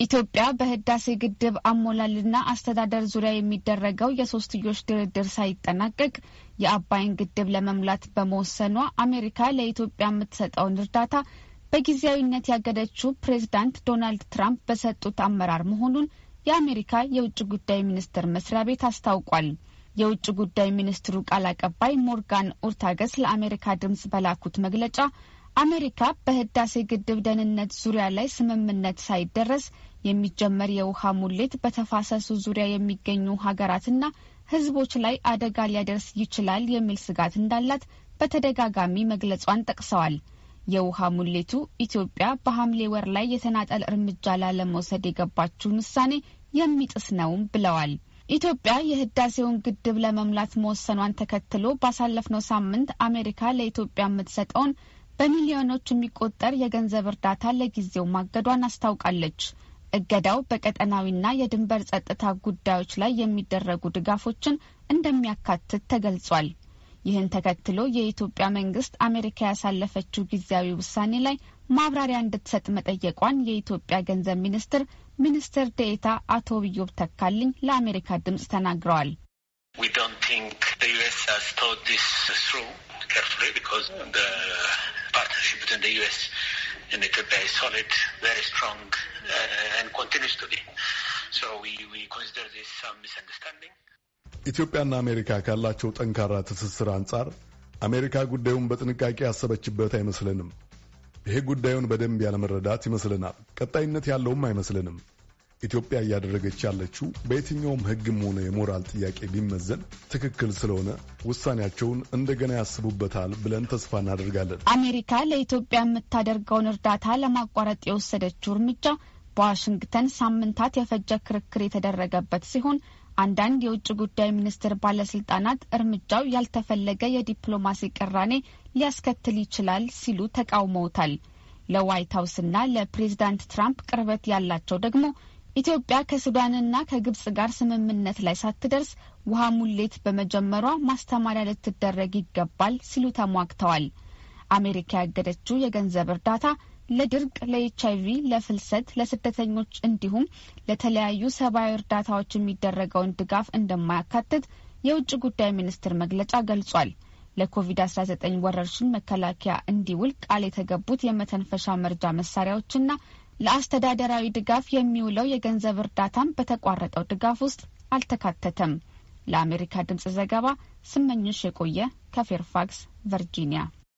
ኢትዮጵያ በህዳሴ ግድብ አሞላልና አስተዳደር ዙሪያ የሚደረገው የሶስትዮሽ ድርድር ሳይጠናቀቅ የአባይን ግድብ ለመሙላት በመወሰኗ አሜሪካ ለኢትዮጵያ የምትሰጠውን እርዳታ በጊዜያዊነት ያገደችው ፕሬዝዳንት ዶናልድ ትራምፕ በሰጡት አመራር መሆኑን የአሜሪካ የውጭ ጉዳይ ሚኒስቴር መስሪያ ቤት አስታውቋል። የውጭ ጉዳይ ሚኒስትሩ ቃል አቀባይ ሞርጋን ኡርታገስ ለአሜሪካ ድምጽ በላኩት መግለጫ አሜሪካ በህዳሴ ግድብ ደህንነት ዙሪያ ላይ ስምምነት ሳይደረስ የሚጀመር የውሃ ሙሌት በተፋሰሱ ዙሪያ የሚገኙ ሀገራትና ህዝቦች ላይ አደጋ ሊያደርስ ይችላል የሚል ስጋት እንዳላት በተደጋጋሚ መግለጿን ጠቅሰዋል። የውሃ ሙሌቱ ኢትዮጵያ በሐምሌ ወር ላይ የተናጠል እርምጃ ላለመውሰድ የገባችውን ውሳኔ የሚጥስ ነውም ብለዋል። ኢትዮጵያ የህዳሴውን ግድብ ለመሙላት መወሰኗን ተከትሎ ባሳለፍነው ሳምንት አሜሪካ ለኢትዮጵያ የምትሰጠውን በሚሊዮኖች የሚቆጠር የገንዘብ እርዳታ ለጊዜው ማገዷን አስታውቃለች። እገዳው በቀጠናዊና የድንበር ጸጥታ ጉዳዮች ላይ የሚደረጉ ድጋፎችን እንደሚያካትት ተገልጿል። ይህን ተከትሎ የኢትዮጵያ መንግስት አሜሪካ ያሳለፈችው ጊዜያዊ ውሳኔ ላይ ማብራሪያ እንድትሰጥ መጠየቋን የኢትዮጵያ ገንዘብ ሚኒስትር ሚኒስትር ዴኤታ አቶ ብዮብ ተካልኝ ለአሜሪካ ድምጽ ተናግረዋል። ኢትዮጵያና አሜሪካ ካላቸው ጠንካራ ትስስር አንጻር አሜሪካ ጉዳዩን በጥንቃቄ ያሰበችበት አይመስለንም። ይሄ ጉዳዩን በደንብ ያለመረዳት ይመስለናል። ቀጣይነት ያለውም አይመስለንም። ኢትዮጵያ እያደረገች ያለችው በየትኛውም ሕግም ሆነ የሞራል ጥያቄ ቢመዘን ትክክል ስለሆነ ውሳኔያቸውን እንደገና ያስቡበታል ብለን ተስፋ እናደርጋለን። አሜሪካ ለኢትዮጵያ የምታደርገውን እርዳታ ለማቋረጥ የወሰደችው እርምጃ በዋሽንግተን ሳምንታት የፈጀ ክርክር የተደረገበት ሲሆን አንዳንድ የውጭ ጉዳይ ሚኒስቴር ባለስልጣናት እርምጃው ያልተፈለገ የዲፕሎማሲ ቅራኔ ሊያስከትል ይችላል ሲሉ ተቃውመውታል። ለዋይት ሀውስና ለፕሬዚዳንት ትራምፕ ቅርበት ያላቸው ደግሞ ኢትዮጵያ ከሱዳንና ከግብጽ ጋር ስምምነት ላይ ሳትደርስ ውሃ ሙሌት በመጀመሯ ማስተማሪያ ልትደረግ ይገባል ሲሉ ተሟግተዋል። አሜሪካ ያገደችው የገንዘብ እርዳታ ለድርቅ፣ ለኤች አይቪ፣ ለፍልሰት፣ ለስደተኞች እንዲሁም ለተለያዩ ሰብአዊ እርዳታዎች የሚደረገውን ድጋፍ እንደማያካትት የውጭ ጉዳይ ሚኒስቴር መግለጫ ገልጿል። ለኮቪድ-19 ወረርሽኝ መከላከያ እንዲውል ቃል የተገቡት የመተንፈሻ መርጃ መሳሪያዎችና ለአስተዳደራዊ ድጋፍ የሚውለው የገንዘብ እርዳታም በተቋረጠው ድጋፍ ውስጥ አልተካተተም። ለአሜሪካ ድምጽ ዘገባ ስመኝሽ የቆየ ከፌርፋክስ ቨርጂኒያ